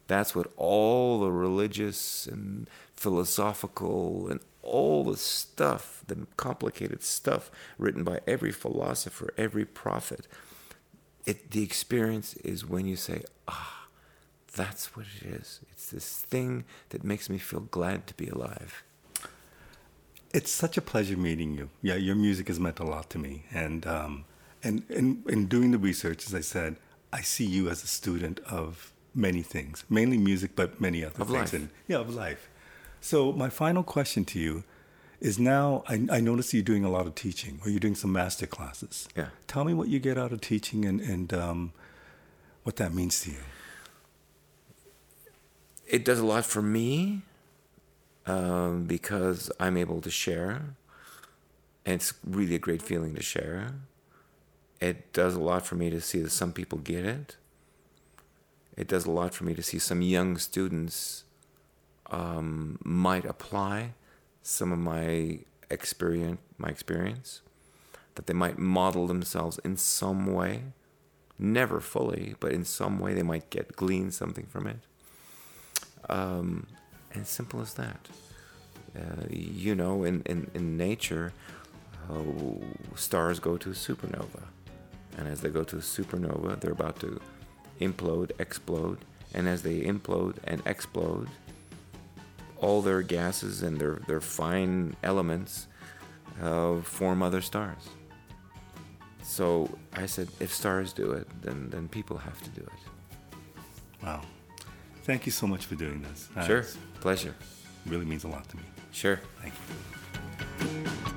That's what all the religious and philosophical and all the stuff, the complicated stuff written by every philosopher, every prophet, it, the experience is when you say, ah, that's what it is. It's this thing that makes me feel glad to be alive. It's such a pleasure meeting you. Yeah, your music has meant a lot to me. And, um, and, and in doing the research, as I said, I see you as a student of many things, mainly music, but many other of things. Life. And, yeah, of life. So my final question to you is now I, I notice you're doing a lot of teaching or you're doing some master classes. Yeah. Tell me what you get out of teaching and, and um, what that means to you. It does a lot for me um, because I'm able to share. And it's really a great feeling to share. It does a lot for me to see that some people get it it does a lot for me to see some young students um, might apply some of my experience, my experience, that they might model themselves in some way, never fully, but in some way they might get glean something from it. Um, and simple as that. Uh, you know, in, in, in nature, uh, stars go to a supernova. And as they go to a supernova, they're about to implode, explode, and as they implode and explode, all their gases and their, their fine elements uh, form other stars. So I said, if stars do it, then, then people have to do it. Wow. Thank you so much for doing this. Sure. Pleasure. Really means a lot to me. Sure. Thank you.